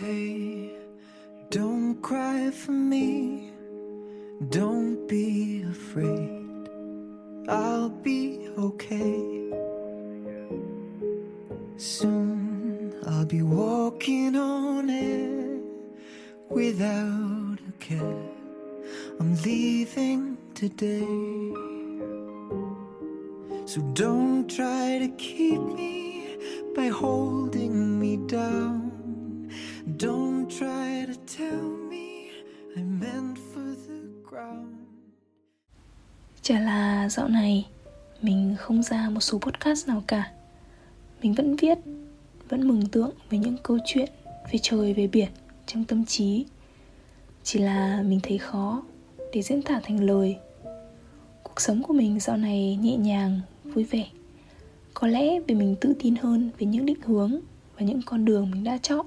Hey, don't cry for me. Don't be afraid. I'll be okay. Soon I'll be walking on air without a care. I'm leaving today. So don't try to keep me by holding me down. Don't try to tell me I'm meant for the ground. Chả là dạo này mình không ra một số podcast nào cả. Mình vẫn viết, vẫn mừng tượng về những câu chuyện về trời về biển trong tâm trí. Chỉ là mình thấy khó để diễn tả thành lời. Cuộc sống của mình dạo này nhẹ nhàng, vui vẻ. Có lẽ vì mình tự tin hơn về những định hướng và những con đường mình đã chọn.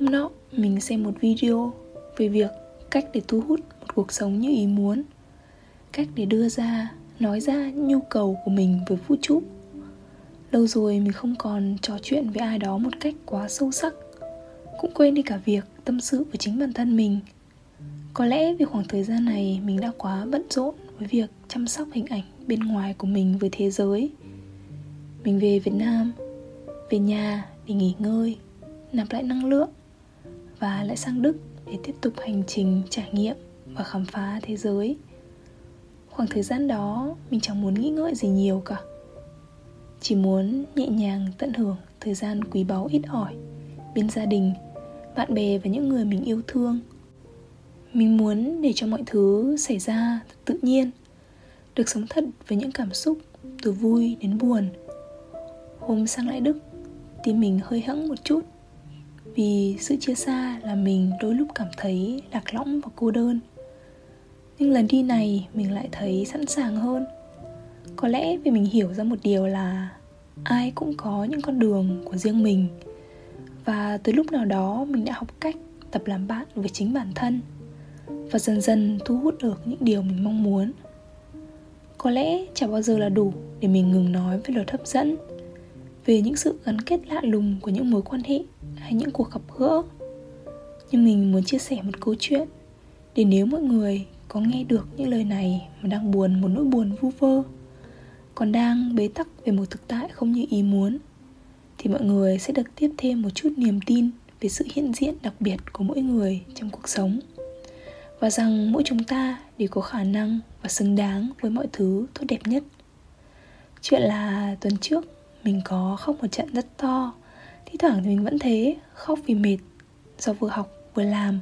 Hôm nọ mình xem một video về việc cách để thu hút một cuộc sống như ý muốn, cách để đưa ra, nói ra nhu cầu của mình với vũ trụ. Lâu rồi mình không còn trò chuyện với ai đó một cách quá sâu sắc, cũng quên đi cả việc tâm sự với chính bản thân mình. Có lẽ vì khoảng thời gian này mình đã quá bận rộn với việc chăm sóc hình ảnh bên ngoài của mình với thế giới. Mình về việt nam, về nhà để nghỉ ngơi, nạp lại năng lượng và lại sang đức để tiếp tục hành trình trải nghiệm và khám phá thế giới. Khoảng thời gian đó, mình chẳng muốn nghĩ ngợi gì nhiều cả. Chỉ muốn nhẹ nhàng tận hưởng thời gian quý báu ít ỏi bên gia đình, bạn bè và những người mình yêu thương. Mình muốn để cho mọi thứ xảy ra tự nhiên, được sống thật với những cảm xúc từ vui đến buồn. Hôm sang lại đức, tim mình hơi hẫng một chút vì sự chia xa là mình đôi lúc cảm thấy lạc lõng và cô đơn. Nhưng lần đi này mình lại thấy sẵn sàng hơn. Có lẽ vì mình hiểu ra một điều là ai cũng có những con đường của riêng mình. Và tới lúc nào đó mình đã học cách tập làm bạn với chính bản thân và dần dần thu hút được những điều mình mong muốn. Có lẽ chẳng bao giờ là đủ để mình ngừng nói về luật hấp dẫn về những sự gắn kết lạ lùng của những mối quan hệ hay những cuộc gặp gỡ. Nhưng mình muốn chia sẻ một câu chuyện để nếu mọi người có nghe được những lời này mà đang buồn một nỗi buồn vu vơ, còn đang bế tắc về một thực tại không như ý muốn, thì mọi người sẽ được tiếp thêm một chút niềm tin về sự hiện diện đặc biệt của mỗi người trong cuộc sống. Và rằng mỗi chúng ta đều có khả năng và xứng đáng với mọi thứ tốt đẹp nhất. Chuyện là tuần trước, mình có khóc một trận rất to thi thoảng thì mình vẫn thế, khóc vì mệt, do vừa học vừa làm,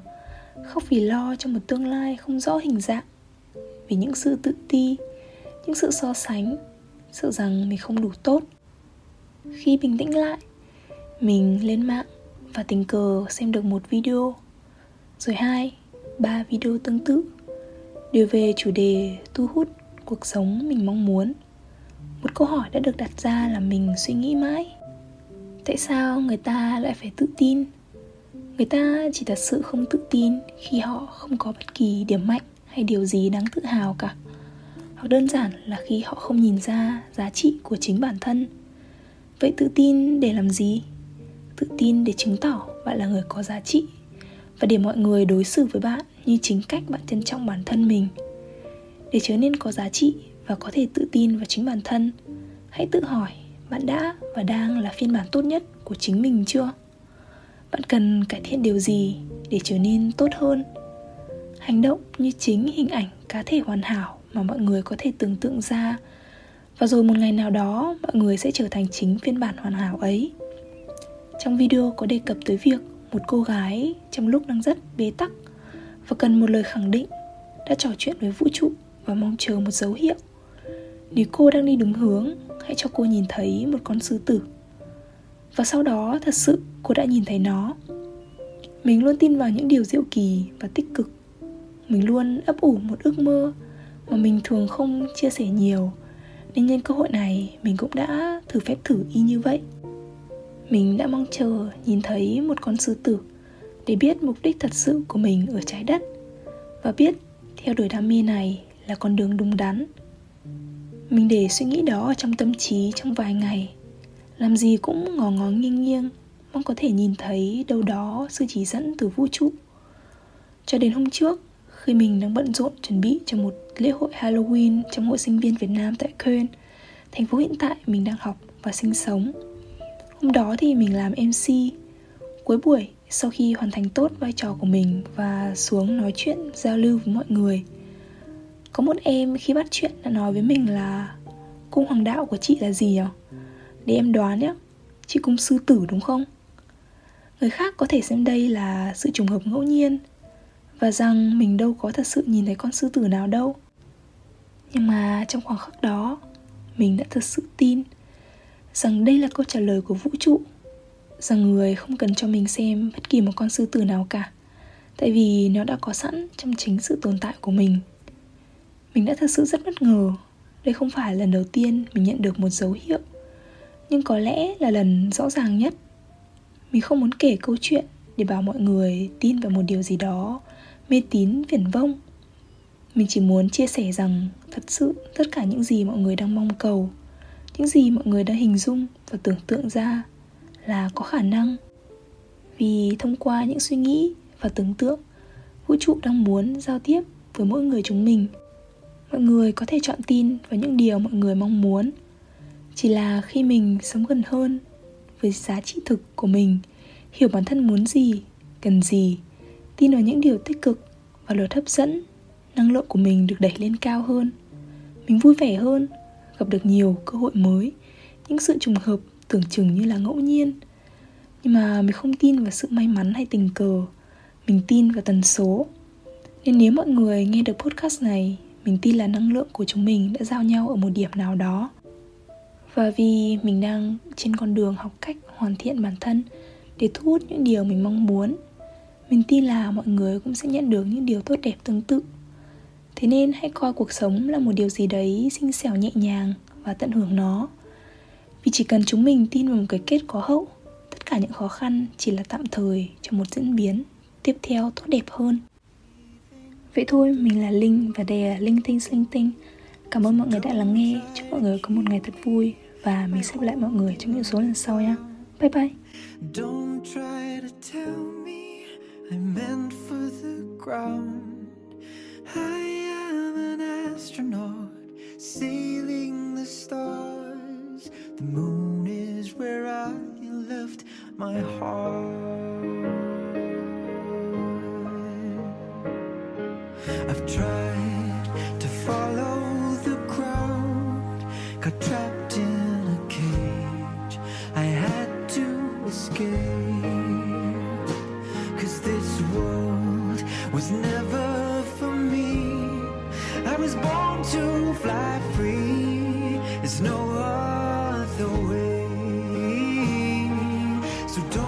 khóc vì lo cho một tương lai không rõ hình dạng, vì những sự tự ti, những sự so sánh sự rằng mình không đủ tốt. Khi bình tĩnh lại, mình lên mạng và tình cờ xem được một video, rồi hai, ba video tương tự, đều về chủ đề thu hút cuộc sống mình mong muốn. Một câu hỏi đã được đặt ra là mình suy nghĩ mãi tại sao người ta lại phải tự tin? Người ta chỉ thật sự không tự tin khi họ không có bất kỳ điểm mạnh hay điều gì đáng tự hào cả. Hoặc đơn giản là khi họ không nhìn ra giá trị của chính bản thân. Vậy tự tin để làm gì? Tự tin để chứng tỏ bạn là người có giá trị và để mọi người đối xử với bạn như chính cách bạn trân trọng bản thân mình. Để trở nên có giá trị và có thể tự tin vào chính bản thân, hãy tự hỏi bạn đã và đang là phiên bản tốt nhất của chính mình chưa? Bạn cần cải thiện điều gì để trở nên tốt hơn? Hành động như chính hình ảnh cá thể hoàn hảo mà mọi người có thể tưởng tượng ra. Và rồi một ngày nào đó, mọi người sẽ trở thành chính phiên bản hoàn hảo ấy. Trong video có đề cập tới việc một cô gái trong lúc đang rất bế tắc và cần một lời khẳng định, đã trò chuyện với vũ trụ và mong chờ một dấu hiệu nếu cô đang đi đúng hướng, hãy cho cô nhìn thấy một con sư tử. Và sau đó, thật sự, cô đã nhìn thấy nó. Mình luôn tin vào những điều diệu kỳ và tích cực. Mình luôn ấp ủ một ước mơ mà mình thường không chia sẻ nhiều. Nên nhân cơ hội này, mình cũng đã thử phép thử y như vậy. Mình đã mong chờ nhìn thấy một con sư tử để biết mục đích thật sự của mình ở trái đất và biết theo đuổi đam mê này là con đường đúng đắn mình để suy nghĩ đó ở trong tâm trí trong vài ngày làm gì cũng ngó ngó nghiêng nghiêng mong có thể nhìn thấy đâu đó sự chỉ dẫn từ vũ trụ cho đến hôm trước khi mình đang bận rộn chuẩn bị cho một lễ hội Halloween trong hội sinh viên Việt Nam tại Köln, thành phố hiện tại mình đang học và sinh sống. Hôm đó thì mình làm MC. Cuối buổi, sau khi hoàn thành tốt vai trò của mình và xuống nói chuyện giao lưu với mọi người, có một em khi bắt chuyện đã nói với mình là cung hoàng đạo của chị là gì nhỉ? Để em đoán nhé, chị cung sư tử đúng không? Người khác có thể xem đây là sự trùng hợp ngẫu nhiên và rằng mình đâu có thật sự nhìn thấy con sư tử nào đâu nhưng mà trong khoảng khắc đó mình đã thật sự tin rằng đây là câu trả lời của vũ trụ rằng người không cần cho mình xem bất kỳ một con sư tử nào cả tại vì nó đã có sẵn trong chính sự tồn tại của mình mình đã thật sự rất bất ngờ. Đây không phải lần đầu tiên mình nhận được một dấu hiệu, nhưng có lẽ là lần rõ ràng nhất. Mình không muốn kể câu chuyện để bảo mọi người tin vào một điều gì đó mê tín, viển vông. Mình chỉ muốn chia sẻ rằng thật sự tất cả những gì mọi người đang mong cầu, những gì mọi người đã hình dung và tưởng tượng ra là có khả năng. Vì thông qua những suy nghĩ và tưởng tượng, vũ trụ đang muốn giao tiếp với mỗi người chúng mình mọi người có thể chọn tin vào những điều mọi người mong muốn. Chỉ là khi mình sống gần hơn với giá trị thực của mình, hiểu bản thân muốn gì, cần gì, tin vào những điều tích cực và luật hấp dẫn, năng lượng của mình được đẩy lên cao hơn, mình vui vẻ hơn, gặp được nhiều cơ hội mới, những sự trùng hợp tưởng chừng như là ngẫu nhiên. Nhưng mà mình không tin vào sự may mắn hay tình cờ, mình tin vào tần số. Nên nếu mọi người nghe được podcast này mình tin là năng lượng của chúng mình đã giao nhau ở một điểm nào đó. Và vì mình đang trên con đường học cách hoàn thiện bản thân để thu hút những điều mình mong muốn, mình tin là mọi người cũng sẽ nhận được những điều tốt đẹp tương tự. Thế nên hãy coi cuộc sống là một điều gì đấy xinh xẻo nhẹ nhàng và tận hưởng nó. Vì chỉ cần chúng mình tin vào một cái kết có hậu, tất cả những khó khăn chỉ là tạm thời cho một diễn biến tiếp theo tốt đẹp hơn vậy thôi, mình là linh và đây là linh tinh linh tinh cảm ơn mọi người đã lắng nghe chúc mọi người có một ngày thật vui và mình sẽ gặp lại mọi người trong những số lần sau nha bye bye Don't try to tell me I meant for the ground. I am an astronaut sailing the stars. The moon is where I left my heart. in a cage. I had to escape. Cause this world was never for me. I was born to fly free. There's no other way. So don't.